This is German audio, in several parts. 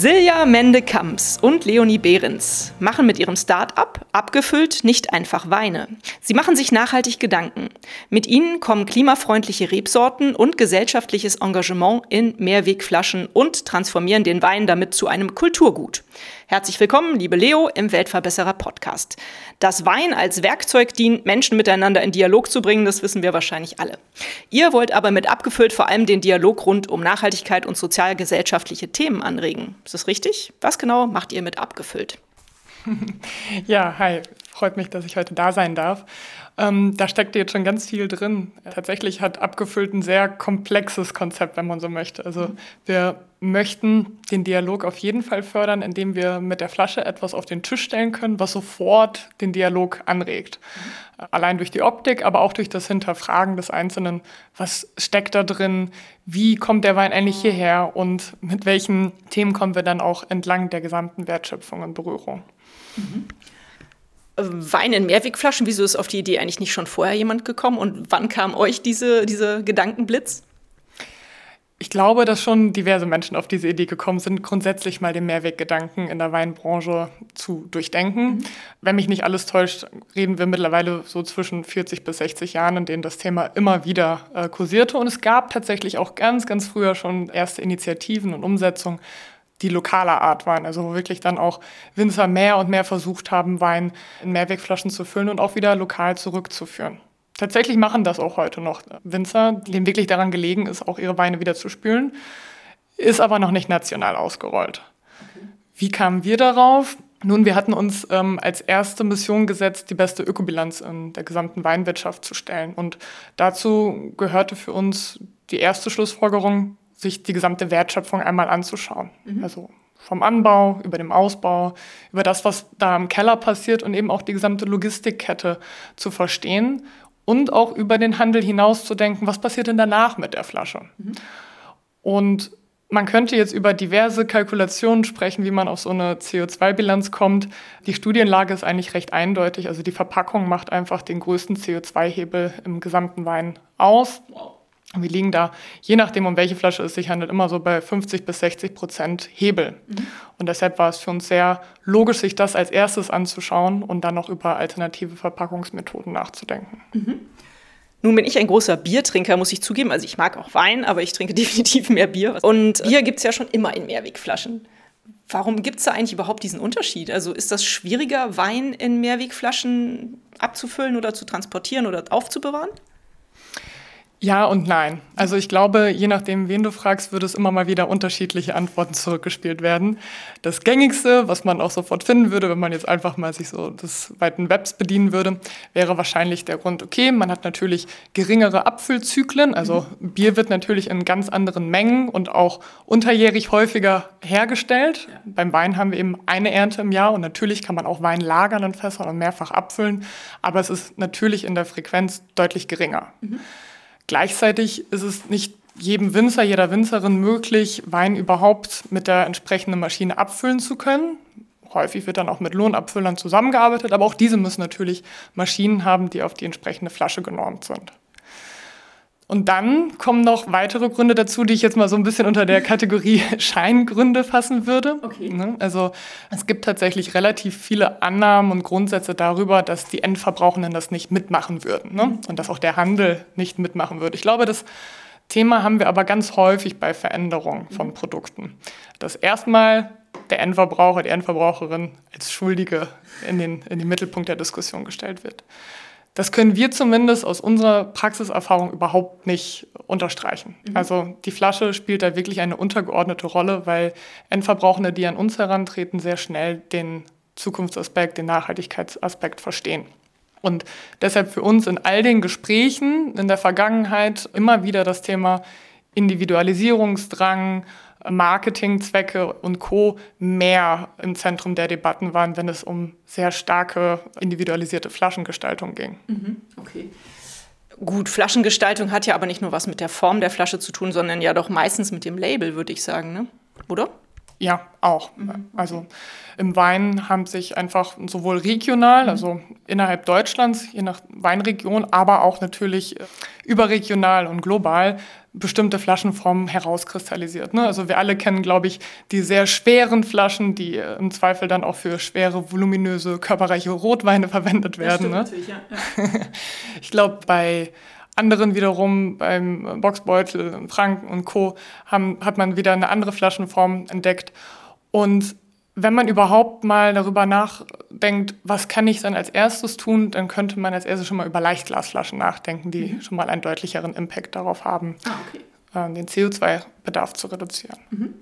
Silja Mende-Kamps und Leonie Behrens machen mit ihrem Start-up abgefüllt nicht einfach Weine. Sie machen sich nachhaltig Gedanken. Mit ihnen kommen klimafreundliche Rebsorten und gesellschaftliches Engagement in Mehrwegflaschen und transformieren den Wein damit zu einem Kulturgut. Herzlich willkommen, liebe Leo, im Weltverbesserer Podcast. Dass Wein als Werkzeug dient, Menschen miteinander in Dialog zu bringen, das wissen wir wahrscheinlich alle. Ihr wollt aber mit abgefüllt vor allem den Dialog rund um Nachhaltigkeit und sozialgesellschaftliche Themen anregen. Ist das richtig? Was genau macht ihr mit abgefüllt? Ja, hi. Freut mich, dass ich heute da sein darf. Ähm, da steckt jetzt schon ganz viel drin. Tatsächlich hat abgefüllt ein sehr komplexes Konzept, wenn man so möchte. Also wir möchten den Dialog auf jeden Fall fördern, indem wir mit der Flasche etwas auf den Tisch stellen können, was sofort den Dialog anregt. Mhm. Allein durch die Optik, aber auch durch das Hinterfragen des Einzelnen. Was steckt da drin? Wie kommt der Wein eigentlich hierher? Und mit welchen Themen kommen wir dann auch entlang der gesamten Wertschöpfung in Berührung? Mhm. Wein in Mehrwegflaschen, wieso ist auf die Idee eigentlich nicht schon vorher jemand gekommen? Und wann kam euch diese, diese Gedankenblitz? Ich glaube, dass schon diverse Menschen auf diese Idee gekommen sind, grundsätzlich mal den Mehrweggedanken in der Weinbranche zu durchdenken. Mhm. Wenn mich nicht alles täuscht, reden wir mittlerweile so zwischen 40 bis 60 Jahren, in denen das Thema immer wieder äh, kursierte. Und es gab tatsächlich auch ganz, ganz früher schon erste Initiativen und Umsetzungen, die lokaler Art waren. Also wo wirklich dann auch Winzer mehr und mehr versucht haben, Wein in Mehrwegflaschen zu füllen und auch wieder lokal zurückzuführen. Tatsächlich machen das auch heute noch Winzer, denen wirklich daran gelegen ist, auch ihre Weine wieder zu spülen, ist aber noch nicht national ausgerollt. Wie kamen wir darauf? Nun, wir hatten uns ähm, als erste Mission gesetzt, die beste Ökobilanz in der gesamten Weinwirtschaft zu stellen. Und dazu gehörte für uns die erste Schlussfolgerung, sich die gesamte Wertschöpfung einmal anzuschauen. Mhm. Also vom Anbau, über den Ausbau, über das, was da im Keller passiert und eben auch die gesamte Logistikkette zu verstehen und auch über den Handel hinaus zu denken, was passiert denn danach mit der Flasche. Mhm. Und man könnte jetzt über diverse Kalkulationen sprechen, wie man auf so eine CO2-Bilanz kommt. Die Studienlage ist eigentlich recht eindeutig. Also die Verpackung macht einfach den größten CO2-Hebel im gesamten Wein aus. Wow. Wir liegen da, je nachdem, um welche Flasche es sich handelt, immer so bei 50 bis 60 Prozent Hebel. Mhm. Und deshalb war es für uns sehr logisch, sich das als erstes anzuschauen und dann noch über alternative Verpackungsmethoden nachzudenken. Mhm. Nun bin ich ein großer Biertrinker, muss ich zugeben. Also ich mag auch Wein, aber ich trinke definitiv mehr Bier. Und Bier gibt es ja schon immer in Mehrwegflaschen. Warum gibt es da eigentlich überhaupt diesen Unterschied? Also ist das schwieriger, Wein in Mehrwegflaschen abzufüllen oder zu transportieren oder aufzubewahren? Ja und nein. Also ich glaube, je nachdem, wen du fragst, würde es immer mal wieder unterschiedliche Antworten zurückgespielt werden. Das gängigste, was man auch sofort finden würde, wenn man jetzt einfach mal sich so des weiten Webs bedienen würde, wäre wahrscheinlich der Grund, okay, man hat natürlich geringere Abfüllzyklen. Also mhm. Bier wird natürlich in ganz anderen Mengen und auch unterjährig häufiger hergestellt. Ja. Beim Wein haben wir eben eine Ernte im Jahr und natürlich kann man auch Wein lagern in Fässern und mehrfach abfüllen, aber es ist natürlich in der Frequenz deutlich geringer. Mhm. Gleichzeitig ist es nicht jedem Winzer, jeder Winzerin möglich, Wein überhaupt mit der entsprechenden Maschine abfüllen zu können. Häufig wird dann auch mit Lohnabfüllern zusammengearbeitet, aber auch diese müssen natürlich Maschinen haben, die auf die entsprechende Flasche genormt sind. Und dann kommen noch weitere Gründe dazu, die ich jetzt mal so ein bisschen unter der Kategorie Scheingründe fassen würde. Okay. Ne? Also es gibt tatsächlich relativ viele Annahmen und Grundsätze darüber, dass die Endverbrauchenden das nicht mitmachen würden ne? und dass auch der Handel nicht mitmachen würde. Ich glaube, das Thema haben wir aber ganz häufig bei Veränderungen von mhm. Produkten. Dass erstmal der Endverbraucher, die Endverbraucherin als Schuldige in den, in den Mittelpunkt der Diskussion gestellt wird. Das können wir zumindest aus unserer Praxiserfahrung überhaupt nicht unterstreichen. Mhm. Also die Flasche spielt da wirklich eine untergeordnete Rolle, weil Endverbrauchende, die an uns herantreten, sehr schnell den Zukunftsaspekt, den Nachhaltigkeitsaspekt verstehen. Und deshalb für uns in all den Gesprächen in der Vergangenheit immer wieder das Thema Individualisierungsdrang, Marketingzwecke und Co. mehr im Zentrum der Debatten waren, wenn es um sehr starke individualisierte Flaschengestaltung ging. Mhm, okay. Gut, Flaschengestaltung hat ja aber nicht nur was mit der Form der Flasche zu tun, sondern ja doch meistens mit dem Label, würde ich sagen, ne? oder? Ja, auch. Mhm. Also im Wein haben sich einfach sowohl regional, mhm. also innerhalb Deutschlands, je nach Weinregion, aber auch natürlich äh, überregional und global bestimmte Flaschenformen herauskristallisiert. Ne? Also wir alle kennen, glaube ich, die sehr schweren Flaschen, die äh, im Zweifel dann auch für schwere, voluminöse, körperreiche Rotweine verwendet werden. Ne? Ja, ja. ich glaube, bei anderen wiederum beim Boxbeutel, Franken und Co. Haben, hat man wieder eine andere Flaschenform entdeckt. Und wenn man überhaupt mal darüber nachdenkt, was kann ich dann als erstes tun, dann könnte man als erstes schon mal über Leichtglasflaschen nachdenken, die mhm. schon mal einen deutlicheren Impact darauf haben, ah, okay. äh, den CO2-Bedarf zu reduzieren. Mhm.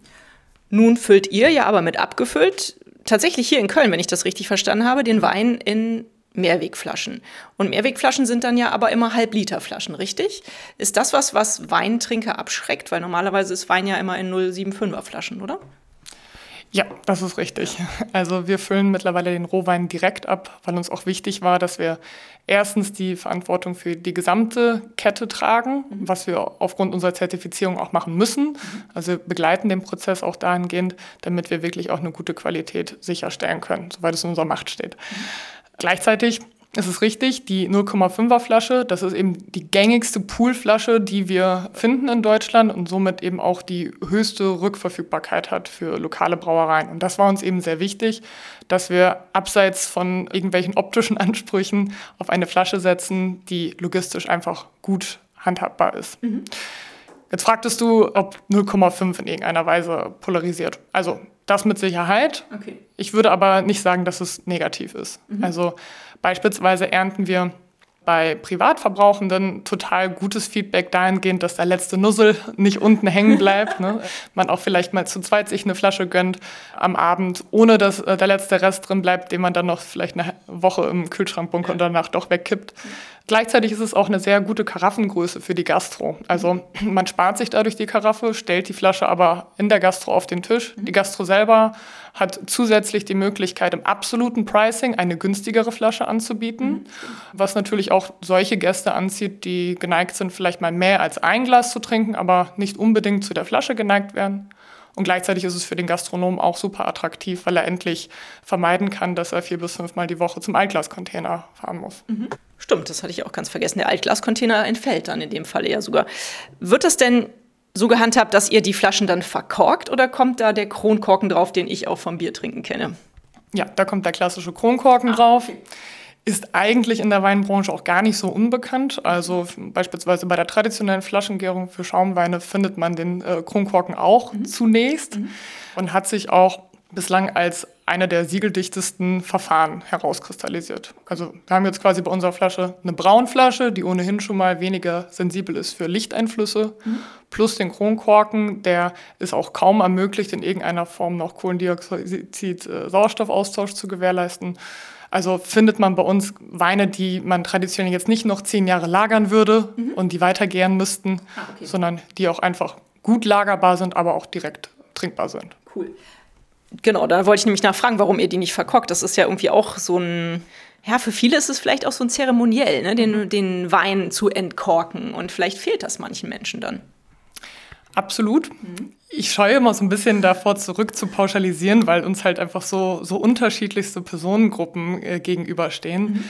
Nun füllt ihr ja aber mit abgefüllt, tatsächlich hier in Köln, wenn ich das richtig verstanden habe, den Wein in Mehrwegflaschen. Und Mehrwegflaschen sind dann ja aber immer Halbliterflaschen, richtig? Ist das was, was Weintrinker abschreckt? Weil normalerweise ist Wein ja immer in 075er Flaschen, oder? Ja, das ist richtig. Also wir füllen mittlerweile den Rohwein direkt ab, weil uns auch wichtig war, dass wir erstens die Verantwortung für die gesamte Kette tragen, mhm. was wir aufgrund unserer Zertifizierung auch machen müssen. Mhm. Also wir begleiten den Prozess auch dahingehend, damit wir wirklich auch eine gute Qualität sicherstellen können, soweit es in unserer Macht steht. Mhm. Gleichzeitig ist es richtig, die 0,5er Flasche, das ist eben die gängigste Poolflasche, die wir finden in Deutschland und somit eben auch die höchste Rückverfügbarkeit hat für lokale Brauereien. Und das war uns eben sehr wichtig, dass wir abseits von irgendwelchen optischen Ansprüchen auf eine Flasche setzen, die logistisch einfach gut handhabbar ist. Mhm. Jetzt fragtest du, ob 0,5 in irgendeiner Weise polarisiert. Also das mit Sicherheit. Okay. Ich würde aber nicht sagen, dass es negativ ist. Mhm. Also beispielsweise ernten wir bei Privatverbrauchenden total gutes Feedback dahingehend, dass der letzte Nussel nicht unten hängen bleibt. ne? Man auch vielleicht mal zu zweit sich eine Flasche gönnt am Abend, ohne dass äh, der letzte Rest drin bleibt, den man dann noch vielleicht eine Woche im Kühlschrank bunkert und danach doch wegkippt. Gleichzeitig ist es auch eine sehr gute Karaffengröße für die Gastro. Also man spart sich dadurch die Karaffe, stellt die Flasche aber in der Gastro auf den Tisch. Die Gastro selber hat zusätzlich die Möglichkeit, im absoluten Pricing eine günstigere Flasche anzubieten, was natürlich auch solche Gäste anzieht, die geneigt sind, vielleicht mal mehr als ein Glas zu trinken, aber nicht unbedingt zu der Flasche geneigt werden. Und gleichzeitig ist es für den Gastronomen auch super attraktiv, weil er endlich vermeiden kann, dass er vier bis fünfmal die Woche zum Altglascontainer fahren muss. Mhm. Stimmt, das hatte ich auch ganz vergessen. Der Altglascontainer entfällt dann in dem Falle ja sogar. Wird das denn so gehandhabt, dass ihr die Flaschen dann verkorkt oder kommt da der Kronkorken drauf, den ich auch vom Biertrinken kenne? Ja, da kommt der klassische Kronkorken ah, drauf. Ist eigentlich in der Weinbranche auch gar nicht so unbekannt. Also beispielsweise bei der traditionellen Flaschengärung für Schaumweine findet man den äh, Kronkorken auch mhm. zunächst mhm. und hat sich auch bislang als einer der siegeldichtesten Verfahren herauskristallisiert. Also wir haben jetzt quasi bei unserer Flasche eine Braunflasche, die ohnehin schon mal weniger sensibel ist für Lichteinflüsse, mhm. plus den Kronkorken, der ist auch kaum ermöglicht, in irgendeiner Form noch Kohlendioxid-Sauerstoffaustausch zu gewährleisten. Also findet man bei uns Weine, die man traditionell jetzt nicht noch zehn Jahre lagern würde mhm. und die weitergären müssten, ah, okay. sondern die auch einfach gut lagerbar sind, aber auch direkt trinkbar sind. Cool. Genau, da wollte ich nämlich nachfragen, warum ihr die nicht verkockt. Das ist ja irgendwie auch so ein, ja, für viele ist es vielleicht auch so ein Zeremoniell, ne? den, mhm. den Wein zu entkorken. Und vielleicht fehlt das manchen Menschen dann. Absolut. Mhm. Ich scheue immer so ein bisschen davor zurück zu pauschalisieren, weil uns halt einfach so, so unterschiedlichste Personengruppen äh, gegenüberstehen. Mhm.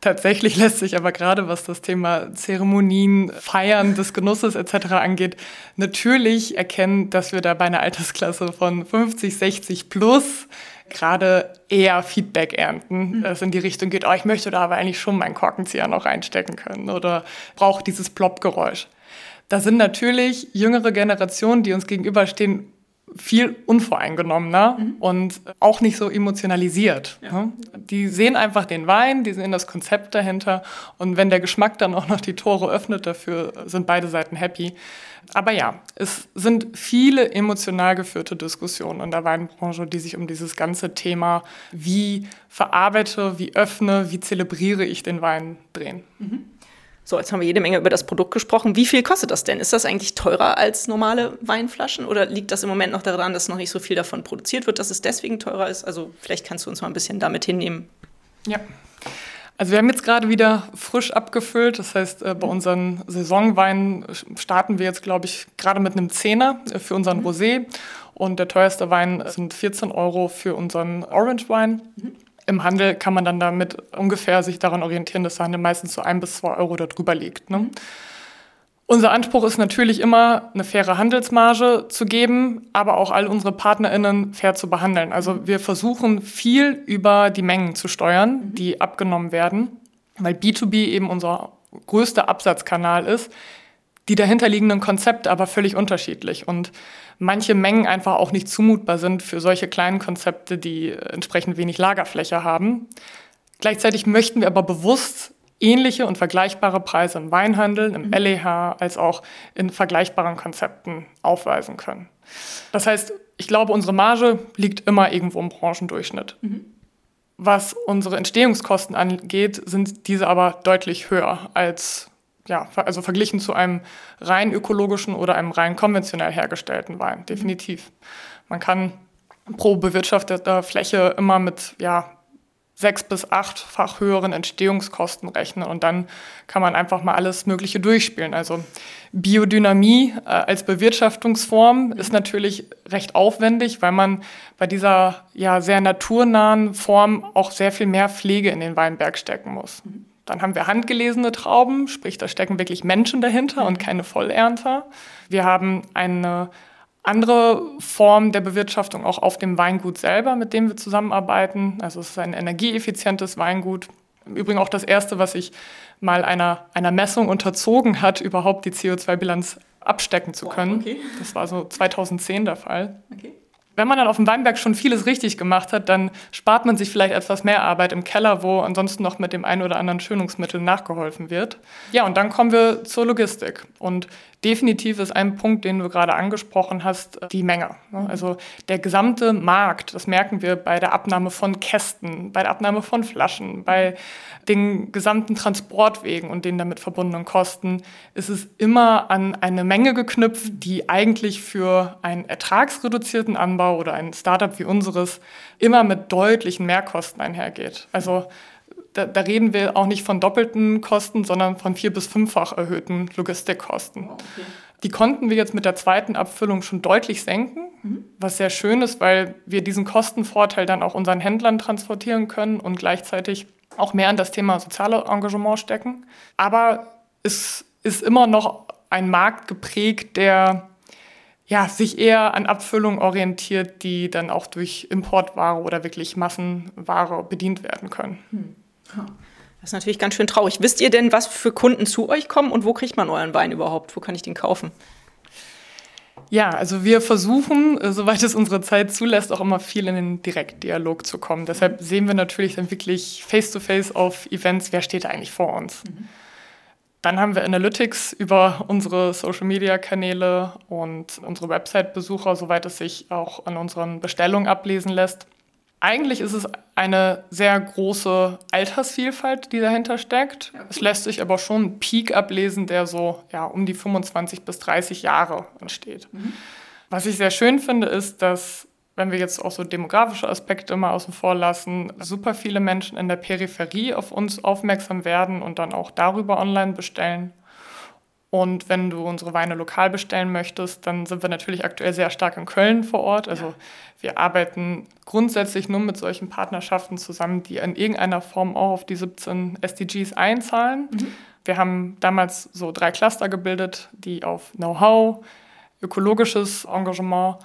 Tatsächlich lässt sich aber gerade, was das Thema Zeremonien, Feiern des Genusses etc. angeht, natürlich erkennen, dass wir da bei einer Altersklasse von 50, 60 plus gerade eher Feedback ernten, mhm. das in die Richtung geht, oh, ich möchte da aber eigentlich schon meinen Korkenzieher noch reinstecken können oder brauche dieses Plop-Geräusch. Da sind natürlich jüngere Generationen, die uns gegenüberstehen, viel unvoreingenommener mhm. und auch nicht so emotionalisiert. Ja. Ne? Die sehen einfach den Wein, die sehen das Konzept dahinter und wenn der Geschmack dann auch noch die Tore öffnet, dafür sind beide Seiten happy. Aber ja, es sind viele emotional geführte Diskussionen in der Weinbranche, die sich um dieses ganze Thema, wie verarbeite, wie öffne, wie zelebriere ich den Wein drehen. Mhm. So, jetzt haben wir jede Menge über das Produkt gesprochen. Wie viel kostet das denn? Ist das eigentlich teurer als normale Weinflaschen oder liegt das im Moment noch daran, dass noch nicht so viel davon produziert wird, dass es deswegen teurer ist? Also vielleicht kannst du uns mal ein bisschen damit hinnehmen. Ja. Also wir haben jetzt gerade wieder frisch abgefüllt. Das heißt, äh, bei unseren Saisonweinen starten wir jetzt, glaube ich, gerade mit einem Zehner äh, für unseren mhm. Rosé. Und der teuerste Wein sind 14 Euro für unseren Orange Wein. Mhm. Im Handel kann man dann damit ungefähr sich daran orientieren, dass der Handel meistens so ein bis zwei Euro darüber liegt. Ne? Unser Anspruch ist natürlich immer, eine faire Handelsmarge zu geben, aber auch all unsere PartnerInnen fair zu behandeln. Also wir versuchen viel über die Mengen zu steuern, die abgenommen werden, weil B2B eben unser größter Absatzkanal ist, die dahinterliegenden Konzepte aber völlig unterschiedlich. Und manche Mengen einfach auch nicht zumutbar sind für solche kleinen Konzepte, die entsprechend wenig Lagerfläche haben. Gleichzeitig möchten wir aber bewusst ähnliche und vergleichbare Preise im Weinhandel, im mhm. LEH, als auch in vergleichbaren Konzepten aufweisen können. Das heißt, ich glaube, unsere Marge liegt immer irgendwo im Branchendurchschnitt. Mhm. Was unsere Entstehungskosten angeht, sind diese aber deutlich höher als ja, also verglichen zu einem rein ökologischen oder einem rein konventionell hergestellten Wein, mhm. definitiv. Man kann pro bewirtschafteter Fläche immer mit ja, sechs- bis achtfach höheren Entstehungskosten rechnen und dann kann man einfach mal alles Mögliche durchspielen. Also Biodynamie äh, als Bewirtschaftungsform ist natürlich recht aufwendig, weil man bei dieser ja sehr naturnahen Form auch sehr viel mehr Pflege in den Weinberg stecken muss. Mhm. Dann haben wir handgelesene Trauben, sprich, da stecken wirklich Menschen dahinter und keine Vollernter. Wir haben eine andere Form der Bewirtschaftung auch auf dem Weingut selber, mit dem wir zusammenarbeiten. Also es ist ein energieeffizientes Weingut. Im Übrigen auch das erste, was sich mal einer, einer Messung unterzogen hat, überhaupt die CO2-Bilanz abstecken zu können. Wow, okay. Das war so 2010 der Fall. Okay wenn man dann auf dem Weinberg schon vieles richtig gemacht hat, dann spart man sich vielleicht etwas mehr Arbeit im Keller, wo ansonsten noch mit dem einen oder anderen Schönungsmittel nachgeholfen wird. Ja, und dann kommen wir zur Logistik. Und definitiv ist ein Punkt, den du gerade angesprochen hast, die Menge. Ne? Also der gesamte Markt, das merken wir bei der Abnahme von Kästen, bei der Abnahme von Flaschen, bei den gesamten Transportwegen und den damit verbundenen Kosten, ist es immer an eine Menge geknüpft, die eigentlich für einen ertragsreduzierten Anbau oder ein Startup wie unseres immer mit deutlichen Mehrkosten einhergeht. Also da, da, reden wir auch nicht von doppelten Kosten, sondern von vier- bis fünffach erhöhten Logistikkosten. Okay. Die konnten wir jetzt mit der zweiten Abfüllung schon deutlich senken, mhm. was sehr schön ist, weil wir diesen Kostenvorteil dann auch unseren Händlern transportieren können und gleichzeitig auch mehr in das Thema soziale Engagement stecken. Aber es ist immer noch ein Markt geprägt, der ja, sich eher an Abfüllung orientiert, die dann auch durch Importware oder wirklich Massenware bedient werden können. Hm. Das ist natürlich ganz schön traurig. Wisst ihr denn, was für Kunden zu euch kommen und wo kriegt man euren Wein überhaupt? Wo kann ich den kaufen? Ja, also wir versuchen, äh, soweit es unsere Zeit zulässt, auch immer viel in den Direktdialog zu kommen. Deshalb sehen wir natürlich dann wirklich face-to-face -face auf Events, wer steht eigentlich vor uns. Mhm. Dann haben wir Analytics über unsere Social-Media-Kanäle und unsere Website-Besucher, soweit es sich auch an unseren Bestellungen ablesen lässt. Eigentlich ist es eine sehr große Altersvielfalt, die dahinter steckt. Es lässt sich aber schon einen Peak ablesen, der so ja, um die 25 bis 30 Jahre entsteht. Mhm. Was ich sehr schön finde, ist, dass, wenn wir jetzt auch so demografische Aspekte mal außen vor lassen, super viele Menschen in der Peripherie auf uns aufmerksam werden und dann auch darüber online bestellen. Und wenn du unsere Weine lokal bestellen möchtest, dann sind wir natürlich aktuell sehr stark in Köln vor Ort. Also ja. wir arbeiten grundsätzlich nur mit solchen Partnerschaften zusammen, die in irgendeiner Form auch auf die 17 SDGs einzahlen. Mhm. Wir haben damals so drei Cluster gebildet, die auf Know-how, ökologisches Engagement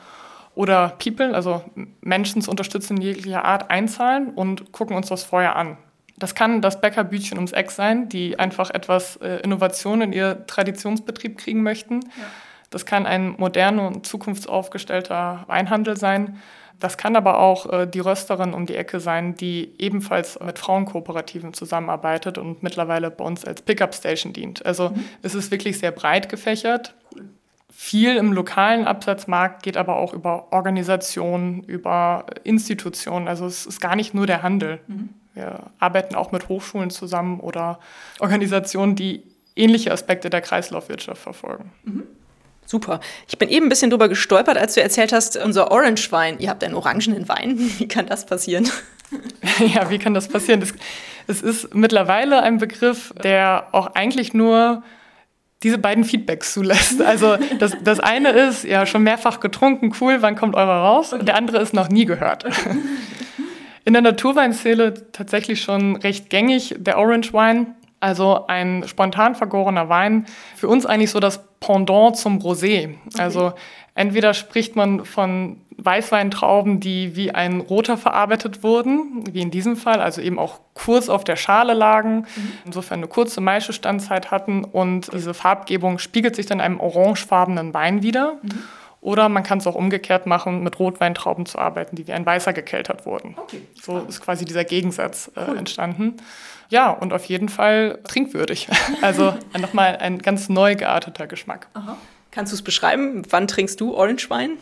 oder People, also Menschen zu unterstützen in jeglicher Art, einzahlen und gucken uns das vorher an. Das kann das Bäckerbütchen ums Eck sein, die einfach etwas äh, Innovation in ihr Traditionsbetrieb kriegen möchten. Ja. Das kann ein moderner und zukunftsaufgestellter Weinhandel sein. Das kann aber auch äh, die Rösterin um die Ecke sein, die ebenfalls mit Frauenkooperativen zusammenarbeitet und mittlerweile bei uns als Pickup-Station dient. Also mhm. es ist wirklich sehr breit gefächert. Viel im lokalen Absatzmarkt geht aber auch über Organisationen, über Institutionen. Also es ist gar nicht nur der Handel. Mhm. Wir arbeiten auch mit Hochschulen zusammen oder Organisationen, die ähnliche Aspekte der Kreislaufwirtschaft verfolgen. Mhm. Super. Ich bin eben ein bisschen drüber gestolpert, als du erzählt hast, unser Orange-Wein, ihr habt einen orangenen Wein. Wie kann das passieren? ja, wie kann das passieren? Es ist mittlerweile ein Begriff, der auch eigentlich nur diese beiden Feedbacks zulässt. Also das, das eine ist, ja, schon mehrfach getrunken, cool, wann kommt eurer raus? Und der andere ist noch nie gehört. In der Naturweinszene tatsächlich schon recht gängig, der Orange Wine. Also ein spontan vergorener Wein. Für uns eigentlich so das Pendant zum Rosé. Okay. Also entweder spricht man von Weißweintrauben, die wie ein roter verarbeitet wurden, wie in diesem Fall, also eben auch kurz auf der Schale lagen, mhm. insofern eine kurze Maischestandzeit hatten und diese Farbgebung spiegelt sich dann in einem orangefarbenen Wein wieder. Mhm. Oder man kann es auch umgekehrt machen, mit Rotweintrauben zu arbeiten, die wie ein weißer gekeltert wurden. Okay. So ist quasi dieser Gegensatz äh, cool. entstanden. Ja, und auf jeden Fall trinkwürdig. Also nochmal ein ganz neu gearteter Geschmack. Aha. Kannst du es beschreiben? Wann trinkst du Orange Wein?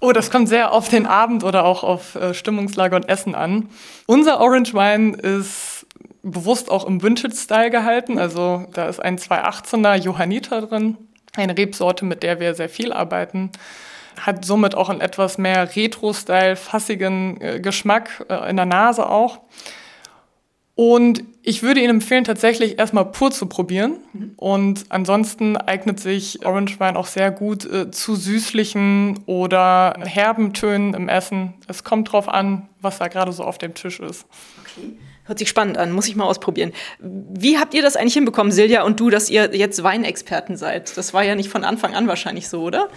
Oh, das kommt sehr auf den Abend oder auch auf äh, Stimmungslage und Essen an. Unser Orange Wein ist bewusst auch im Vintage-Style gehalten. Also da ist ein 218er Johanniter drin, eine Rebsorte, mit der wir sehr viel arbeiten. Hat somit auch einen etwas mehr Retro-Style, fassigen äh, Geschmack äh, in der Nase auch. Und ich würde Ihnen empfehlen, tatsächlich erstmal pur zu probieren. Mhm. Und ansonsten eignet sich Orange Wine auch sehr gut äh, zu süßlichen oder herben Tönen im Essen. Es kommt drauf an, was da gerade so auf dem Tisch ist. Okay. Hört sich spannend an, muss ich mal ausprobieren. Wie habt ihr das eigentlich hinbekommen, Silja und du, dass ihr jetzt Weinexperten seid? Das war ja nicht von Anfang an wahrscheinlich so, oder?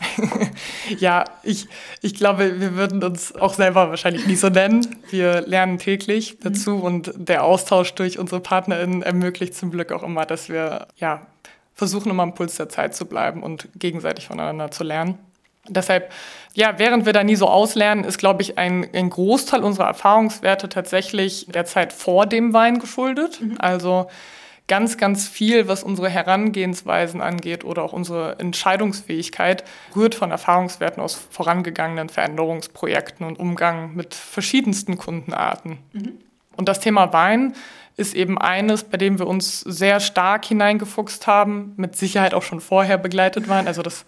ja, ich, ich glaube, wir würden uns auch selber wahrscheinlich nicht so nennen. Wir lernen täglich dazu mhm. und der Austausch durch unsere PartnerInnen ermöglicht zum Glück auch immer, dass wir ja, versuchen, immer am Puls der Zeit zu bleiben und gegenseitig voneinander zu lernen. Deshalb, ja, während wir da nie so auslernen, ist, glaube ich, ein, ein Großteil unserer Erfahrungswerte tatsächlich der Zeit vor dem Wein geschuldet. Mhm. Also ganz, ganz viel, was unsere Herangehensweisen angeht oder auch unsere Entscheidungsfähigkeit, rührt von Erfahrungswerten aus vorangegangenen Veränderungsprojekten und Umgang mit verschiedensten Kundenarten. Mhm. Und das Thema Wein ist eben eines, bei dem wir uns sehr stark hineingefuchst haben, mit Sicherheit auch schon vorher begleitet waren. Also das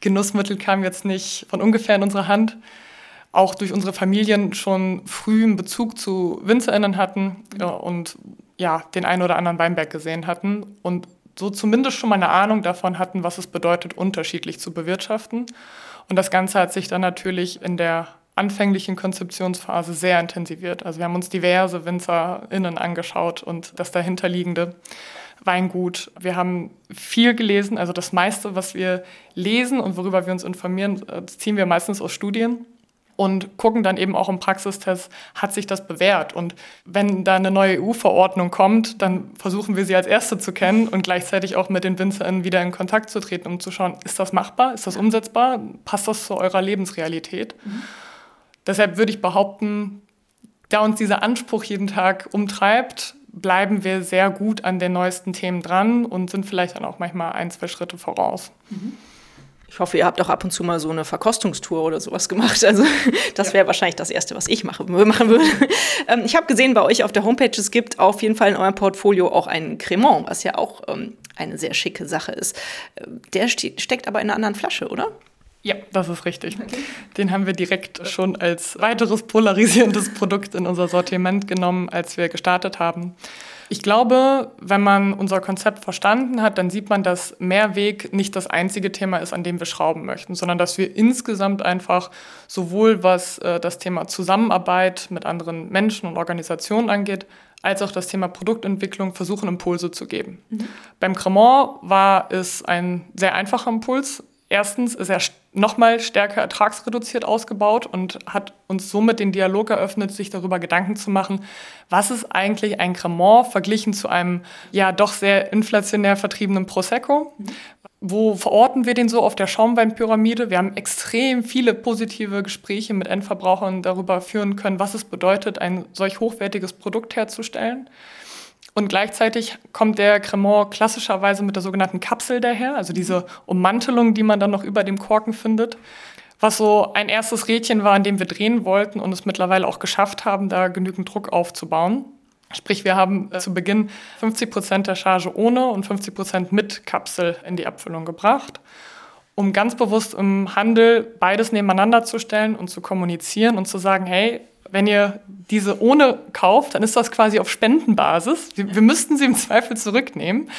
Genussmittel kam jetzt nicht von ungefähr in unsere Hand. Auch durch unsere Familien schon früh einen Bezug zu WinzerInnen hatten und ja, den einen oder anderen Weinberg gesehen hatten und so zumindest schon mal eine Ahnung davon hatten, was es bedeutet, unterschiedlich zu bewirtschaften. Und das Ganze hat sich dann natürlich in der anfänglichen Konzeptionsphase sehr intensiviert. Also wir haben uns diverse WinzerInnen angeschaut und das dahinterliegende Weingut. Wir haben viel gelesen, also das meiste, was wir lesen und worüber wir uns informieren, ziehen wir meistens aus Studien und gucken dann eben auch im Praxistest, hat sich das bewährt. Und wenn da eine neue EU-Verordnung kommt, dann versuchen wir sie als erste zu kennen und gleichzeitig auch mit den Winzern wieder in Kontakt zu treten, um zu schauen, ist das machbar, ist das umsetzbar, passt das zu eurer Lebensrealität. Mhm. Deshalb würde ich behaupten, da uns dieser Anspruch jeden Tag umtreibt, bleiben wir sehr gut an den neuesten Themen dran und sind vielleicht dann auch manchmal ein, zwei Schritte voraus. Mhm. Ich hoffe, ihr habt auch ab und zu mal so eine Verkostungstour oder sowas gemacht. Also das wäre wahrscheinlich das Erste, was ich mache, machen würde. Ähm, ich habe gesehen, bei euch auf der Homepage, es gibt auf jeden Fall in eurem Portfolio auch einen Cremant, was ja auch ähm, eine sehr schicke Sache ist. Ähm, der steckt aber in einer anderen Flasche, oder? Ja, das ist richtig. Okay. Den haben wir direkt schon als weiteres polarisierendes Produkt in unser Sortiment genommen, als wir gestartet haben. Ich glaube, wenn man unser Konzept verstanden hat, dann sieht man, dass Mehrweg nicht das einzige Thema ist, an dem wir schrauben möchten, sondern dass wir insgesamt einfach sowohl was äh, das Thema Zusammenarbeit mit anderen Menschen und Organisationen angeht, als auch das Thema Produktentwicklung versuchen, Impulse zu geben. Mhm. Beim Cremant war es ein sehr einfacher Impuls. Erstens ist er nochmal stärker ertragsreduziert ausgebaut und hat uns somit den Dialog eröffnet, sich darüber Gedanken zu machen, was ist eigentlich ein Cremant verglichen zu einem ja doch sehr inflationär vertriebenen Prosecco? Mhm. Wo verorten wir den so auf der Schaumweinpyramide? Wir haben extrem viele positive Gespräche mit Endverbrauchern darüber führen können, was es bedeutet, ein solch hochwertiges Produkt herzustellen. Und gleichzeitig kommt der Cremant klassischerweise mit der sogenannten Kapsel daher, also diese Ummantelung, die man dann noch über dem Korken findet. Was so ein erstes Rädchen war, an dem wir drehen wollten und es mittlerweile auch geschafft haben, da genügend Druck aufzubauen. Sprich, wir haben äh, zu Beginn 50 Prozent der Charge ohne und 50 Prozent mit Kapsel in die Abfüllung gebracht, um ganz bewusst im Handel beides nebeneinander zu stellen und zu kommunizieren und zu sagen, hey, wenn ihr diese ohne kauft, dann ist das quasi auf Spendenbasis. Wir, wir müssten sie im Zweifel zurücknehmen,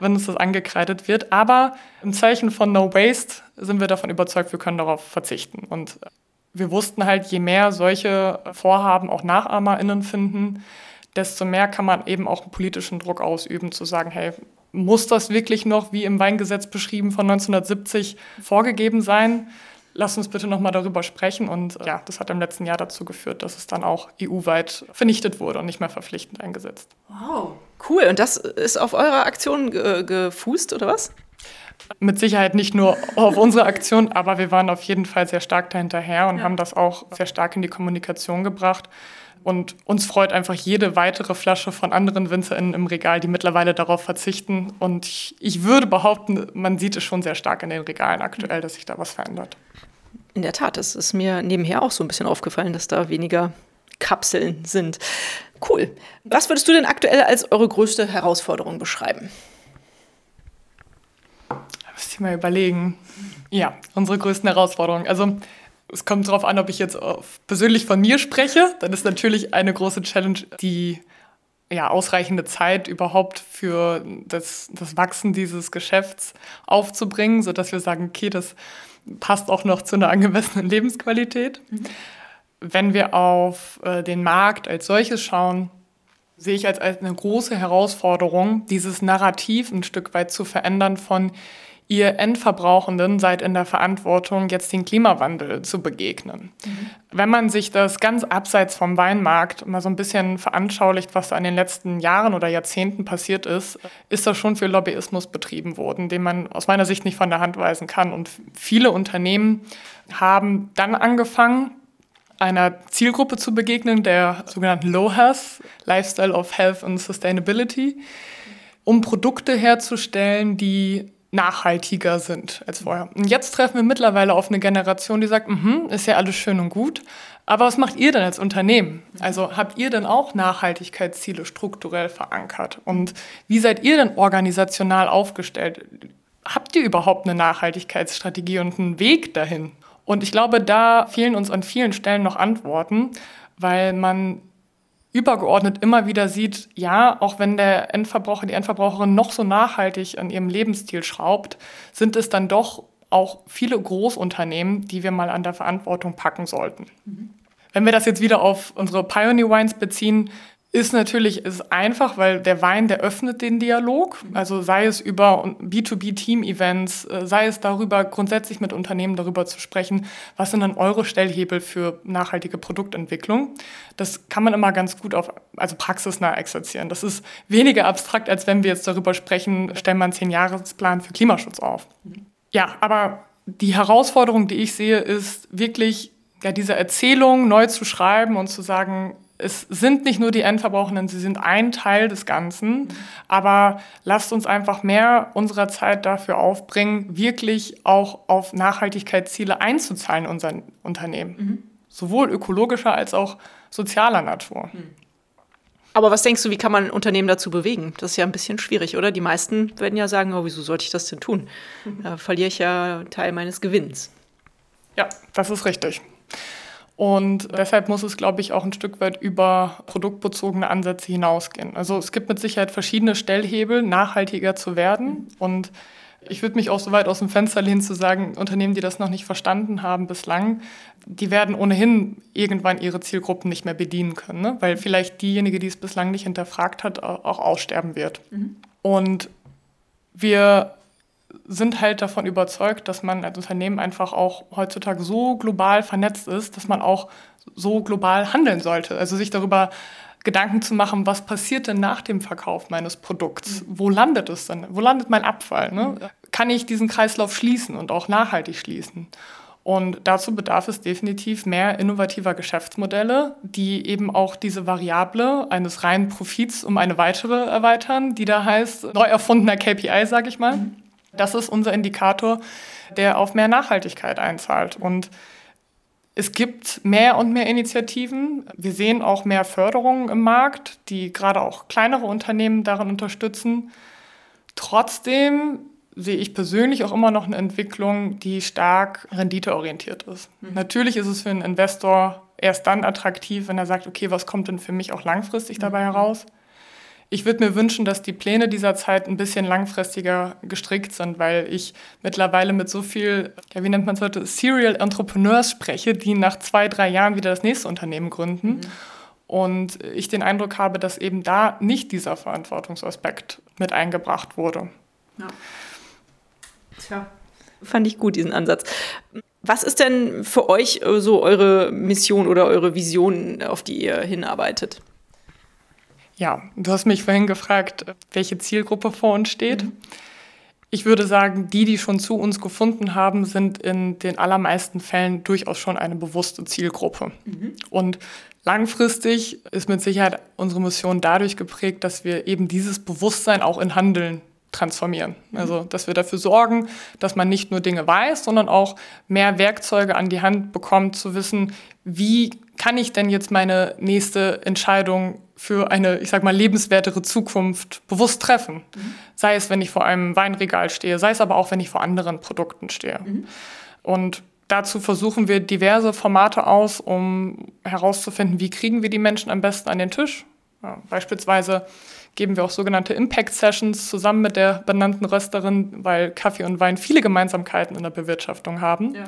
wenn uns das angekreidet wird. Aber im Zeichen von No Waste sind wir davon überzeugt, wir können darauf verzichten. Und wir wussten halt, je mehr solche Vorhaben auch NachahmerInnen finden, desto mehr kann man eben auch einen politischen Druck ausüben, zu sagen, hey, muss das wirklich noch, wie im Weingesetz beschrieben, von 1970 vorgegeben sein? Lass uns bitte nochmal darüber sprechen. Und ja, das hat im letzten Jahr dazu geführt, dass es dann auch EU-weit vernichtet wurde und nicht mehr verpflichtend eingesetzt. Wow, cool. Und das ist auf eurer Aktion ge gefußt, oder was? Mit Sicherheit nicht nur auf unsere Aktion, aber wir waren auf jeden Fall sehr stark dahinterher und ja. haben das auch sehr stark in die Kommunikation gebracht. Und uns freut einfach jede weitere Flasche von anderen WinzerInnen im Regal, die mittlerweile darauf verzichten. Und ich, ich würde behaupten, man sieht es schon sehr stark in den Regalen aktuell, dass sich da was verändert. In der Tat, es ist mir nebenher auch so ein bisschen aufgefallen, dass da weniger Kapseln sind. Cool. Was würdest du denn aktuell als eure größte Herausforderung beschreiben? Müsste ich mal überlegen. Ja, unsere größten Herausforderungen. Also es kommt darauf an, ob ich jetzt persönlich von mir spreche. Dann ist natürlich eine große Challenge die ja, ausreichende Zeit überhaupt für das, das Wachsen dieses Geschäfts aufzubringen, sodass wir sagen, okay, das passt auch noch zu einer angemessenen Lebensqualität. Mhm. Wenn wir auf äh, den Markt als solches schauen, sehe ich als, als eine große Herausforderung, dieses Narrativ ein Stück weit zu verändern von ihr Endverbrauchenden seid in der Verantwortung, jetzt den Klimawandel zu begegnen. Mhm. Wenn man sich das ganz abseits vom Weinmarkt mal so ein bisschen veranschaulicht, was da in den letzten Jahren oder Jahrzehnten passiert ist, ist das schon für Lobbyismus betrieben worden, den man aus meiner Sicht nicht von der Hand weisen kann. Und viele Unternehmen haben dann angefangen, einer Zielgruppe zu begegnen, der sogenannten LOHAS, Lifestyle of Health and Sustainability, um Produkte herzustellen, die nachhaltiger sind als vorher. Und jetzt treffen wir mittlerweile auf eine Generation, die sagt, mm ist ja alles schön und gut, aber was macht ihr denn als Unternehmen? Also habt ihr denn auch Nachhaltigkeitsziele strukturell verankert? Und wie seid ihr denn organisational aufgestellt? Habt ihr überhaupt eine Nachhaltigkeitsstrategie und einen Weg dahin? Und ich glaube, da fehlen uns an vielen Stellen noch Antworten, weil man übergeordnet immer wieder sieht, ja, auch wenn der Endverbraucher, die Endverbraucherin noch so nachhaltig an ihrem Lebensstil schraubt, sind es dann doch auch viele Großunternehmen, die wir mal an der Verantwortung packen sollten. Mhm. Wenn wir das jetzt wieder auf unsere Pioneer Wines beziehen, ist natürlich ist einfach, weil der Wein, der öffnet den Dialog. Also sei es über B2B-Team-Events, äh, sei es darüber, grundsätzlich mit Unternehmen darüber zu sprechen, was sind dann eure Stellhebel für nachhaltige Produktentwicklung. Das kann man immer ganz gut auf, also praxisnah exerzieren. Das ist weniger abstrakt, als wenn wir jetzt darüber sprechen, stellen wir einen Zehn-Jahres-Plan für Klimaschutz auf. Ja, aber die Herausforderung, die ich sehe, ist wirklich ja, diese Erzählung neu zu schreiben und zu sagen, es sind nicht nur die Endverbrauchenden, sie sind ein Teil des Ganzen. Mhm. Aber lasst uns einfach mehr unserer Zeit dafür aufbringen, wirklich auch auf Nachhaltigkeitsziele einzuzahlen in unseren Unternehmen. Mhm. Sowohl ökologischer als auch sozialer Natur. Mhm. Aber was denkst du, wie kann man ein Unternehmen dazu bewegen? Das ist ja ein bisschen schwierig, oder? Die meisten werden ja sagen, oh, wieso sollte ich das denn tun? Da verliere ich ja Teil meines Gewinns. Ja, das ist richtig. Und deshalb muss es, glaube ich, auch ein Stück weit über produktbezogene Ansätze hinausgehen. Also es gibt mit Sicherheit verschiedene Stellhebel, nachhaltiger zu werden. Und ich würde mich auch so weit aus dem Fenster lehnen zu sagen, Unternehmen, die das noch nicht verstanden haben bislang, die werden ohnehin irgendwann ihre Zielgruppen nicht mehr bedienen können, ne? weil vielleicht diejenige, die es bislang nicht hinterfragt hat, auch aussterben wird. Mhm. Und wir sind halt davon überzeugt, dass man als Unternehmen einfach auch heutzutage so global vernetzt ist, dass man auch so global handeln sollte. Also sich darüber Gedanken zu machen, was passiert denn nach dem Verkauf meines Produkts? Mhm. Wo landet es denn? Wo landet mein Abfall? Ne? Kann ich diesen Kreislauf schließen und auch nachhaltig schließen? Und dazu bedarf es definitiv mehr innovativer Geschäftsmodelle, die eben auch diese Variable eines reinen Profits um eine weitere erweitern, die da heißt neu erfundener KPI, sage ich mal. Mhm. Das ist unser Indikator, der auf mehr Nachhaltigkeit einzahlt. Und Es gibt mehr und mehr Initiativen. Wir sehen auch mehr Förderungen im Markt, die gerade auch kleinere Unternehmen darin unterstützen. Trotzdem sehe ich persönlich auch immer noch eine Entwicklung, die stark renditeorientiert ist. Mhm. Natürlich ist es für einen Investor erst dann attraktiv, wenn er sagt, okay, was kommt denn für mich auch langfristig dabei mhm. heraus? Ich würde mir wünschen, dass die Pläne dieser Zeit ein bisschen langfristiger gestrickt sind, weil ich mittlerweile mit so viel, ja, wie nennt man es heute, Serial Entrepreneurs spreche, die nach zwei, drei Jahren wieder das nächste Unternehmen gründen. Mhm. Und ich den Eindruck habe, dass eben da nicht dieser Verantwortungsaspekt mit eingebracht wurde. Ja. Tja, fand ich gut, diesen Ansatz. Was ist denn für euch so eure Mission oder eure Vision, auf die ihr hinarbeitet? Ja, du hast mich vorhin gefragt, welche Zielgruppe vor uns steht. Mhm. Ich würde sagen, die, die schon zu uns gefunden haben, sind in den allermeisten Fällen durchaus schon eine bewusste Zielgruppe. Mhm. Und langfristig ist mit Sicherheit unsere Mission dadurch geprägt, dass wir eben dieses Bewusstsein auch in Handeln transformieren. Mhm. Also, dass wir dafür sorgen, dass man nicht nur Dinge weiß, sondern auch mehr Werkzeuge an die Hand bekommt, zu wissen, wie kann ich denn jetzt meine nächste Entscheidung für eine, ich sag mal, lebenswertere Zukunft bewusst treffen. Mhm. Sei es, wenn ich vor einem Weinregal stehe, sei es aber auch, wenn ich vor anderen Produkten stehe. Mhm. Und dazu versuchen wir diverse Formate aus, um herauszufinden, wie kriegen wir die Menschen am besten an den Tisch. Ja, beispielsweise geben wir auch sogenannte Impact Sessions zusammen mit der benannten Rösterin, weil Kaffee und Wein viele Gemeinsamkeiten in der Bewirtschaftung haben. Ja.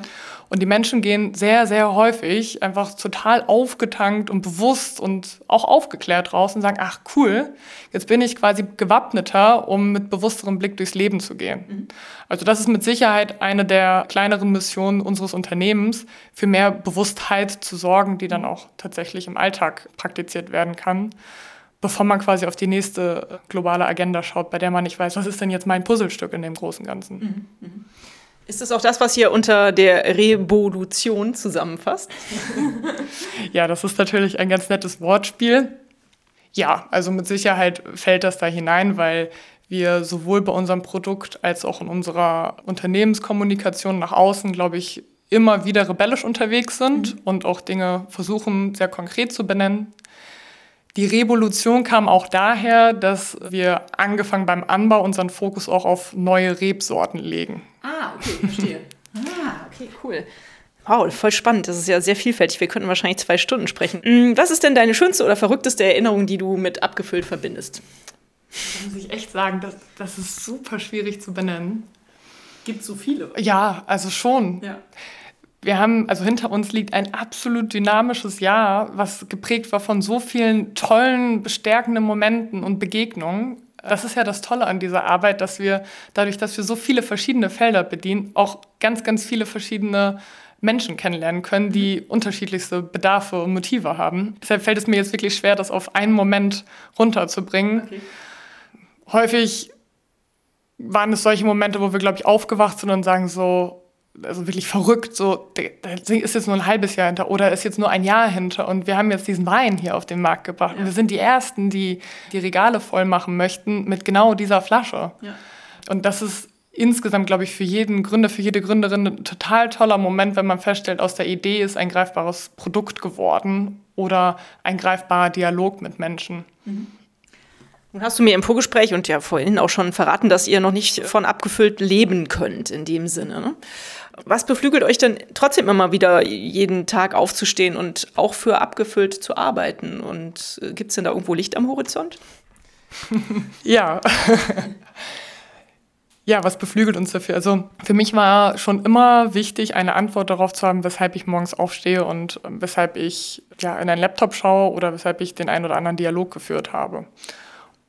Und die Menschen gehen sehr, sehr häufig einfach total aufgetankt und bewusst und auch aufgeklärt raus und sagen, ach cool, jetzt bin ich quasi gewappneter, um mit bewussterem Blick durchs Leben zu gehen. Mhm. Also das ist mit Sicherheit eine der kleineren Missionen unseres Unternehmens, für mehr Bewusstheit zu sorgen, die dann auch tatsächlich im Alltag praktiziert werden kann bevor man quasi auf die nächste globale Agenda schaut, bei der man nicht weiß, was ist denn jetzt mein Puzzlestück in dem großen Ganzen. Mhm. mhm. Ist das auch das, was hier unter der Revolution zusammenfasst? ja, das ist natürlich ein ganz nettes Wortspiel. Ja, also mit Sicherheit fällt das da hinein, weil wir sowohl bei unserem Produkt als auch in unserer Unternehmenskommunikation nach außen, glaube ich, immer wieder rebellisch unterwegs sind mhm. und auch Dinge versuchen, sehr konkret zu benennen. Die Revolution kam auch daher, dass wir angefangen beim Anbau unseren Fokus auch auf neue Rebsorten legen. Ah, okay, verstehe. ah, okay, cool. Wow, voll spannend. Das ist ja sehr vielfältig. Wir könnten wahrscheinlich zwei Stunden sprechen. Mm, was ist denn deine schönste oder verrückteste Erinnerung, die du mit abgefüllt verbindest? Da muss ich echt sagen, das, das ist super schwierig zu benennen. Gibt so viele? Ja, also schon. Ja wir haben, also hinter uns liegt ein absolut dynamisches Jahr, was geprägt war von so vielen tollen, bestärkenden Momenten und Begegnungen. Das ist ja das Tolle an dieser Arbeit, dass wir dadurch, dass wir so viele verschiedene Felder bedienen, auch ganz, ganz viele verschiedene Menschen kennenlernen können, die unterschiedlichste Bedarfe und Motive haben. Deshalb fällt es mir jetzt wirklich schwer, das auf einen Moment runterzubringen. Okay. Häufig waren es solche Momente, wo wir, glaube ich, aufgewacht sind und sagen so, also wirklich verrückt, so, da ist jetzt nur ein halbes Jahr hinter oder ist jetzt nur ein Jahr hinter und wir haben jetzt diesen Wein hier auf den Markt gebracht ja. und wir sind die Ersten, die die Regale voll machen möchten mit genau dieser Flasche. Ja. Und das ist insgesamt, glaube ich, für jeden Gründer, für jede Gründerin ein total toller Moment, wenn man feststellt, aus der Idee ist ein greifbares Produkt geworden oder ein greifbarer Dialog mit Menschen. Mhm. Nun hast du mir im Vorgespräch und ja vorhin auch schon verraten, dass ihr noch nicht von abgefüllt leben könnt in dem Sinne. Ne? Was beflügelt euch denn trotzdem immer wieder jeden Tag aufzustehen und auch für abgefüllt zu arbeiten? Und äh, gibt es denn da irgendwo Licht am Horizont? ja. ja, was beflügelt uns dafür? Also für mich war schon immer wichtig, eine Antwort darauf zu haben, weshalb ich morgens aufstehe und ähm, weshalb ich ja, in einen Laptop schaue oder weshalb ich den einen oder anderen Dialog geführt habe.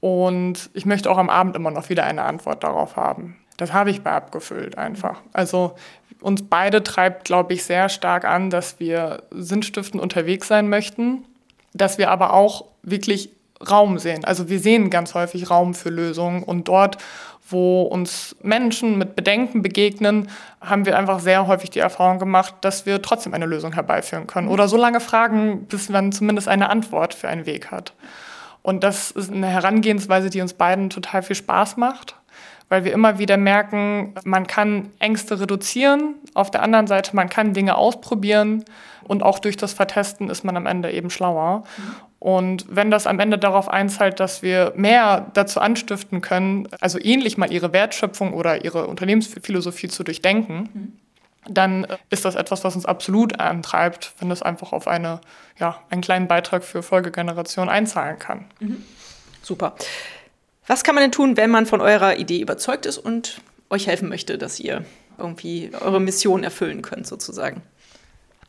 Und ich möchte auch am Abend immer noch wieder eine Antwort darauf haben. Das habe ich bei abgefüllt einfach. Also uns beide treibt, glaube ich, sehr stark an, dass wir sinnstiftend unterwegs sein möchten, dass wir aber auch wirklich Raum sehen. Also wir sehen ganz häufig Raum für Lösungen und dort, wo uns Menschen mit Bedenken begegnen, haben wir einfach sehr häufig die Erfahrung gemacht, dass wir trotzdem eine Lösung herbeiführen können oder so lange fragen, bis man zumindest eine Antwort für einen Weg hat. Und das ist eine Herangehensweise, die uns beiden total viel Spaß macht. Weil wir immer wieder merken, man kann Ängste reduzieren, auf der anderen Seite, man kann Dinge ausprobieren und auch durch das Vertesten ist man am Ende eben schlauer. Und wenn das am Ende darauf einzahlt, dass wir mehr dazu anstiften können, also ähnlich mal ihre Wertschöpfung oder ihre Unternehmensphilosophie zu durchdenken, dann ist das etwas, was uns absolut antreibt, wenn das einfach auf eine, ja, einen kleinen Beitrag für Folgegenerationen einzahlen kann. Mhm. Super. Was kann man denn tun, wenn man von eurer Idee überzeugt ist und euch helfen möchte, dass ihr irgendwie eure Mission erfüllen könnt, sozusagen?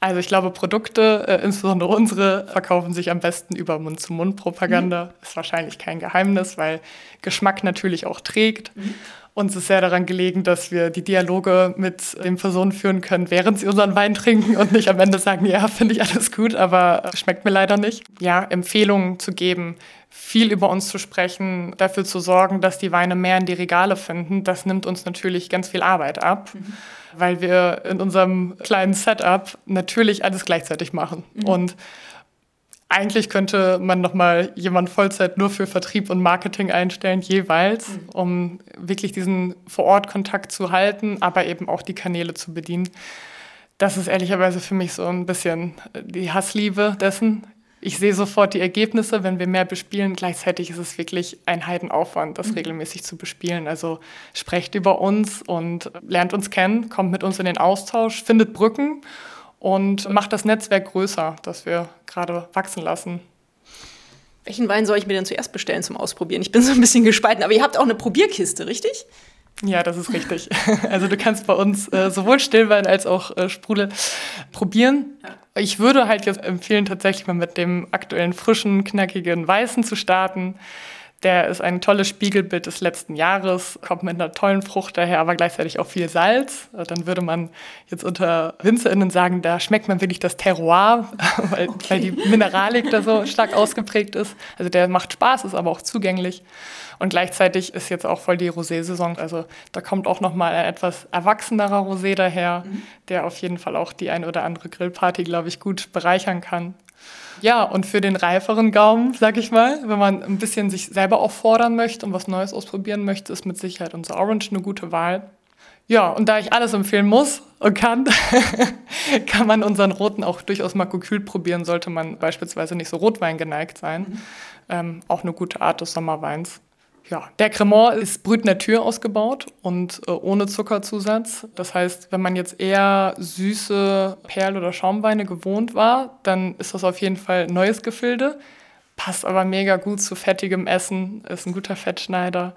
Also ich glaube, Produkte, äh, insbesondere unsere, verkaufen sich am besten über Mund-zu-Mund-Propaganda. Mhm. Ist wahrscheinlich kein Geheimnis, weil Geschmack natürlich auch trägt. Mhm. Uns ist sehr daran gelegen, dass wir die Dialoge mit den Personen führen können, während sie unseren Wein trinken und nicht am Ende sagen, ja, finde ich alles gut, aber schmeckt mir leider nicht. Ja, Empfehlungen zu geben, viel über uns zu sprechen, dafür zu sorgen, dass die Weine mehr in die Regale finden, das nimmt uns natürlich ganz viel Arbeit ab. Mhm weil wir in unserem kleinen Setup natürlich alles gleichzeitig machen. Mhm. Und eigentlich könnte man noch mal jemand Vollzeit nur für Vertrieb und Marketing einstellen jeweils, mhm. um wirklich diesen Vor-Ort-Kontakt zu halten, aber eben auch die Kanäle zu bedienen. Das ist ehrlicherweise für mich so ein bisschen die Hassliebe dessen ich sehe sofort die Ergebnisse, wenn wir mehr bespielen. Gleichzeitig ist es wirklich ein Heidenaufwand, das mhm. regelmäßig zu bespielen. Also sprecht über uns und lernt uns kennen, kommt mit uns in den Austausch, findet Brücken und macht das Netzwerk größer, das wir gerade wachsen lassen. Welchen Wein soll ich mir denn zuerst bestellen zum Ausprobieren? Ich bin so ein bisschen gespalten, aber ihr habt auch eine Probierkiste, richtig? Ja, das ist richtig. Also du kannst bei uns äh, sowohl Stillwein als auch äh, Sprudel probieren. Ich würde halt jetzt empfehlen, tatsächlich mal mit dem aktuellen frischen, knackigen Weißen zu starten. Der ist ein tolles Spiegelbild des letzten Jahres, kommt mit einer tollen Frucht daher, aber gleichzeitig auch viel Salz. Dann würde man jetzt unter WinzerInnen sagen, da schmeckt man wirklich das Terroir, weil, okay. weil die Mineralik da so stark ausgeprägt ist. Also der macht Spaß, ist aber auch zugänglich. Und gleichzeitig ist jetzt auch voll die Rosé-Saison. Also da kommt auch nochmal ein etwas erwachsenerer Rosé daher, mhm. der auf jeden Fall auch die ein oder andere Grillparty, glaube ich, gut bereichern kann. Ja, und für den reiferen Gaumen, sag ich mal, wenn man ein bisschen sich selber auch fordern möchte und was Neues ausprobieren möchte, ist mit Sicherheit unser Orange eine gute Wahl. Ja, und da ich alles empfehlen muss und kann, kann man unseren Roten auch durchaus mal gekühlt probieren, sollte man beispielsweise nicht so Rotwein geneigt sein. Mhm. Ähm, auch eine gute Art des Sommerweins. Ja, der Cremant ist Brüt Natur ausgebaut und äh, ohne Zuckerzusatz. Das heißt, wenn man jetzt eher süße Perl- oder Schaumweine gewohnt war, dann ist das auf jeden Fall neues Gefilde. Passt aber mega gut zu fettigem Essen, ist ein guter Fettschneider,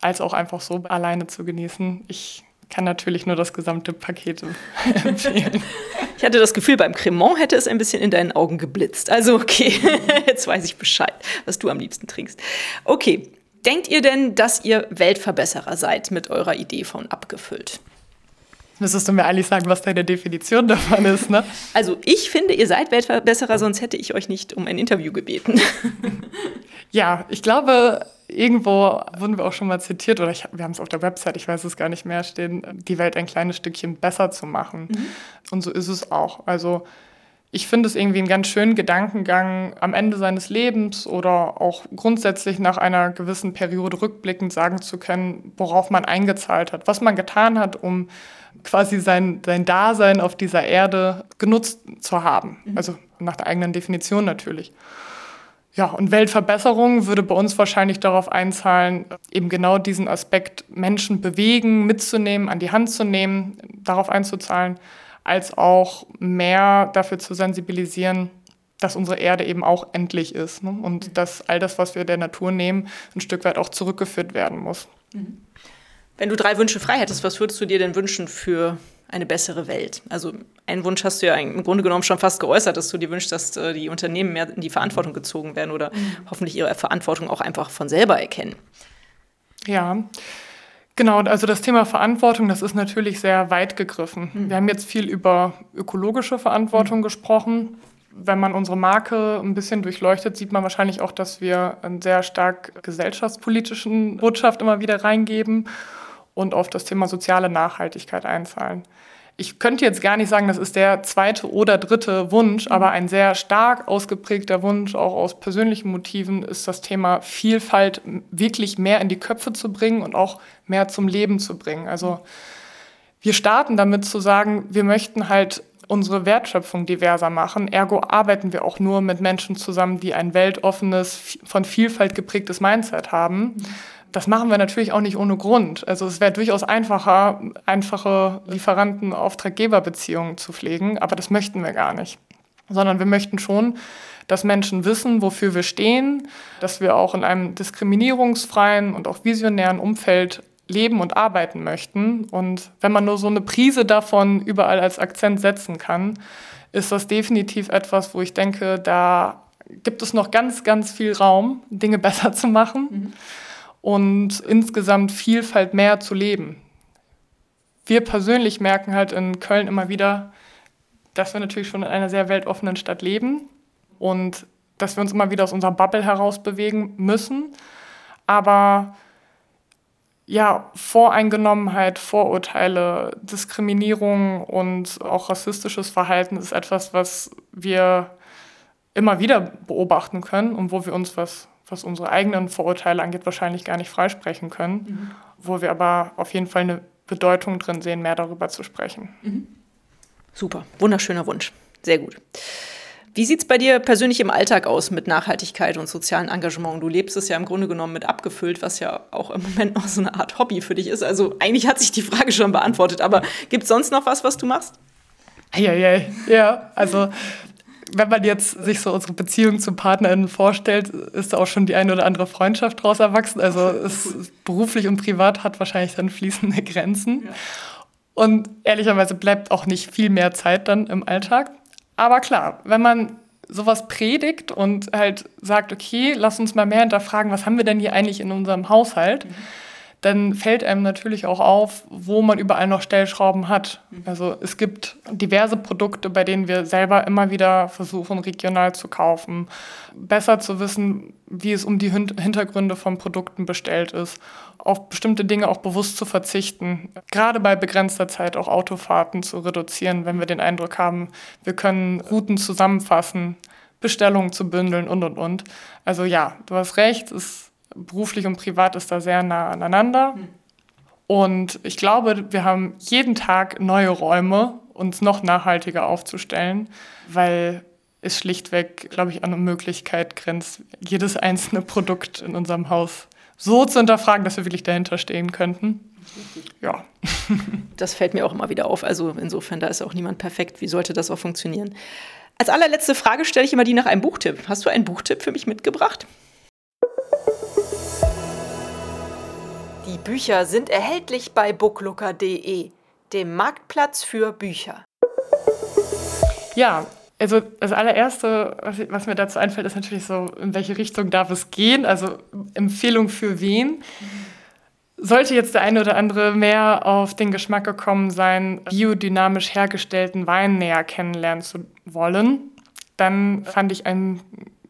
als auch einfach so alleine zu genießen. Ich kann natürlich nur das gesamte Paket empfehlen. Ich hatte das Gefühl, beim Cremant hätte es ein bisschen in deinen Augen geblitzt. Also okay, jetzt weiß ich Bescheid, was du am liebsten trinkst. Okay, Denkt ihr denn, dass ihr Weltverbesserer seid mit eurer Idee von abgefüllt? Müsstest du mir eigentlich sagen, was deine Definition davon ist, ne? Also ich finde, ihr seid Weltverbesserer, sonst hätte ich euch nicht um ein Interview gebeten. ja, ich glaube, irgendwo wurden wir auch schon mal zitiert, oder ich, wir haben es auf der Website, ich weiß es gar nicht mehr, stehen, die Welt ein kleines Stückchen besser zu machen. Mhm. Und so ist es auch. Also ich finde es irgendwie einen ganz schönen Gedankengang, am Ende seines Lebens oder auch grundsätzlich nach einer gewissen Periode rückblickend sagen zu können, worauf man eingezahlt hat, was man getan hat, um quasi sein, sein Dasein auf dieser Erde genutzt zu haben. Mhm. Also nach der eigenen Definition natürlich. Ja, und Weltverbesserung würde bei uns wahrscheinlich darauf einzahlen, eben genau diesen Aspekt Menschen bewegen, mitzunehmen, an die Hand zu nehmen, darauf einzuzahlen als auch mehr dafür zu sensibilisieren, dass unsere Erde eben auch endlich ist ne? und mhm. dass all das, was wir der Natur nehmen, ein Stück weit auch zurückgeführt werden muss. Mhm. Wenn du drei Wünsche frei hättest, was würdest du dir denn wünschen für eine bessere Welt? Also einen Wunsch hast du ja im Grunde genommen schon fast geäußert, dass du dir wünschst, dass äh, die Unternehmen mehr in die Verantwortung gezogen werden oder mhm. hoffentlich ihre Verantwortung auch einfach von selber erkennen. Ja, Genau, also das Thema Verantwortung, das ist natürlich sehr weit gegriffen. Mhm. Wir haben jetzt viel über ökologische Verantwortung mhm. gesprochen. Wenn man unsere Marke ein bisschen durchleuchtet, sieht man wahrscheinlich auch, dass wir einen sehr stark gesellschaftspolitischen Botschaft immer wieder reingeben und auf das Thema soziale Nachhaltigkeit einzahlen. Ich könnte jetzt gar nicht sagen, das ist der zweite oder dritte Wunsch, aber ein sehr stark ausgeprägter Wunsch, auch aus persönlichen Motiven, ist das Thema Vielfalt wirklich mehr in die Köpfe zu bringen und auch mehr zum Leben zu bringen. Also wir starten damit zu sagen, wir möchten halt unsere Wertschöpfung diverser machen. Ergo arbeiten wir auch nur mit Menschen zusammen, die ein weltoffenes, von Vielfalt geprägtes Mindset haben. Das machen wir natürlich auch nicht ohne Grund. Also es wäre durchaus einfacher, einfache Lieferanten-Auftraggeber-Beziehungen zu pflegen, aber das möchten wir gar nicht. Sondern wir möchten schon, dass Menschen wissen, wofür wir stehen, dass wir auch in einem diskriminierungsfreien und auch visionären Umfeld leben und arbeiten möchten. Und wenn man nur so eine Prise davon überall als Akzent setzen kann, ist das definitiv etwas, wo ich denke, da gibt es noch ganz, ganz viel Raum, Dinge besser zu machen. Mhm und insgesamt Vielfalt mehr zu leben. Wir persönlich merken halt in Köln immer wieder, dass wir natürlich schon in einer sehr weltoffenen Stadt leben und dass wir uns immer wieder aus unserer Bubble heraus bewegen müssen. Aber ja, Voreingenommenheit, Vorurteile, Diskriminierung und auch rassistisches Verhalten ist etwas, was wir immer wieder beobachten können und wo wir uns was was unsere eigenen Vorurteile angeht, wahrscheinlich gar nicht freisprechen können, mhm. wo wir aber auf jeden Fall eine Bedeutung drin sehen, mehr darüber zu sprechen. Mhm. Super, wunderschöner Wunsch. Sehr gut. Wie sieht es bei dir persönlich im Alltag aus mit Nachhaltigkeit und sozialen Engagement? Du lebst es ja im Grunde genommen mit abgefüllt, was ja auch im Moment noch so eine Art Hobby für dich ist. Also eigentlich hat sich die Frage schon beantwortet, aber gibt es sonst noch was, was du machst? Ja, ja, ja. Also wenn man jetzt sich so unsere Beziehung zum PartnerInnen vorstellt, ist da auch schon die eine oder andere Freundschaft daraus erwachsen. Also es, beruflich und privat hat wahrscheinlich dann fließende Grenzen. Ja. Und ehrlicherweise bleibt auch nicht viel mehr Zeit dann im Alltag. Aber klar, wenn man sowas predigt und halt sagt, okay, lass uns mal mehr hinterfragen, was haben wir denn hier eigentlich in unserem Haushalt? Mhm dann fällt einem natürlich auch auf, wo man überall noch Stellschrauben hat. Mhm. Also es gibt diverse Produkte, bei denen wir selber immer wieder versuchen, regional zu kaufen. Besser zu wissen, wie es um die Hintergründe von Produkten bestellt ist. Auf bestimmte Dinge auch bewusst zu verzichten. Gerade bei begrenzter Zeit auch Autofahrten zu reduzieren, wenn wir den Eindruck haben, wir können Routen zusammenfassen, Bestellungen zu bündeln und, und, und. Also ja, du hast recht, es beruflich und privat ist da sehr nah aneinander. Mhm. Und ich glaube, wir haben jeden Tag neue Räume, uns noch nachhaltiger aufzustellen, weil es schlichtweg, glaube ich, an Unmöglichkeit grenzt, jedes einzelne Produkt in unserem Haus so zu hinterfragen, dass wir wirklich dahinter stehen könnten. Ja. Das fällt mir auch immer wieder auf. Also insofern, da ist auch niemand perfekt. Wie sollte das auch funktionieren? Als allerletzte Frage stelle ich immer die nach einem Buchtipp. Hast du einen Buchtipp für mich mitgebracht? Bücher sind erhältlich bei booklooker.de, dem Marktplatz für Bücher. Ja, also das allererste, was, was, mir dazu einfällt, ist natürlich so, in welche Richtung darf es gehen? Also Empfehlung für wen? Sollte jetzt der eine oder andere mehr auf den Geschmack gekommen sein, biodynamisch hergestellten Wein näher kennenlernen zu wollen, dann fand ich ein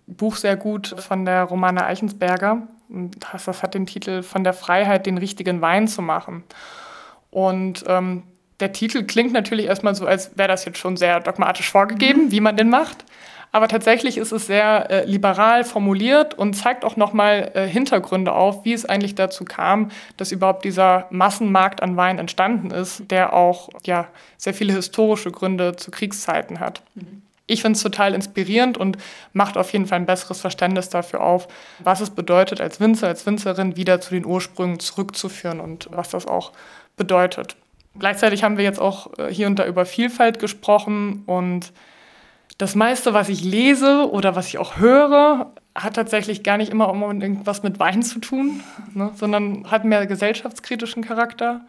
Buch sehr gut von der Romana Eichensberger, das, das hat den Titel Von der Freiheit, den richtigen Wein zu machen. Und ähm, der Titel klingt natürlich erstmal so, als wäre das jetzt schon sehr dogmatisch vorgegeben, mhm. wie man den macht. Aber tatsächlich ist es sehr äh, liberal formuliert und zeigt auch nochmal äh, Hintergründe auf, wie es eigentlich dazu kam, dass überhaupt dieser Massenmarkt an Wein entstanden ist, der auch ja, sehr viele historische Gründe zu Kriegszeiten hat. Mhm ich finde es total inspirierend und macht auf jeden Fall ein besseres Verständnis dafür auf, was es bedeutet, als Winzer, als Winzerin wieder zu den Ursprüngen zurückzuführen und was das auch bedeutet. Gleichzeitig haben wir jetzt auch äh, hier und da über Vielfalt gesprochen und das meiste, was ich lese oder was ich auch höre, hat tatsächlich gar nicht immer irgendwas mit Wein zu tun, ne, sondern hat mehr gesellschaftskritischen Charakter.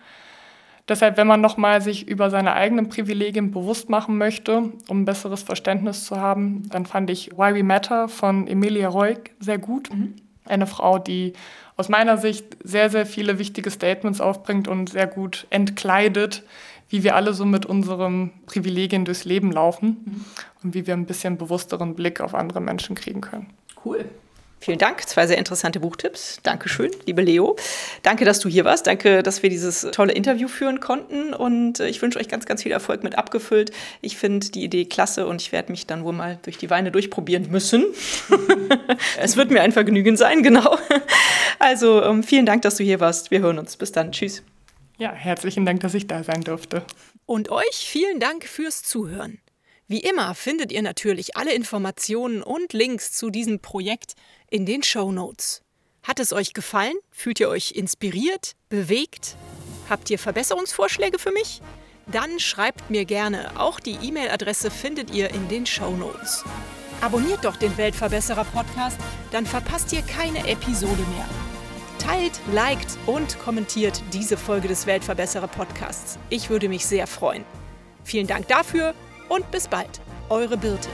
Deshalb, wenn man nochmal sich über seine eigenen Privilegien bewusst machen möchte, um ein besseres Verständnis zu haben, dann fand ich Why We Matter von Emilia Roig sehr gut. Mhm. Eine Frau, die aus meiner Sicht sehr, sehr viele wichtige Statements aufbringt und sehr gut entkleidet, wie wir alle so mit unseren Privilegien durchs Leben laufen mhm. und wie wir ein bisschen bewussteren Blick auf andere Menschen kriegen können. Cool. Vielen Dank, zwei sehr interessante Buchtipps. Dankeschön, liebe Leo. Danke, dass du hier warst. Danke, dass wir dieses tolle Interview führen konnten. Und äh, ich wünsche euch ganz, ganz viel Erfolg mit abgefüllt. Ich finde die Idee klasse und ich werde mich dann wohl mal durch die Weine durchprobieren müssen. es wird mir ein Vergnügen sein, genau. Also ähm, vielen Dank, dass du hier warst. Wir hören uns. Bis dann. Tschüss. Ja, herzlichen Dank, dass ich da sein durfte. Und euch vielen Dank fürs Zuhören. Wie immer findet ihr natürlich alle Informationen und Links zu diesem Projekt in den Show Notes. Hat es euch gefallen? Fühlt ihr euch inspiriert? Bewegt? Habt ihr Verbesserungsvorschläge für mich? Dann schreibt mir gerne. Auch die E-Mail-Adresse findet ihr in den Show Notes. Abonniert doch den Weltverbesserer Podcast, dann verpasst ihr keine Episode mehr. Teilt, liked und kommentiert diese Folge des Weltverbesserer Podcasts. Ich würde mich sehr freuen. Vielen Dank dafür und bis bald. Eure Birte.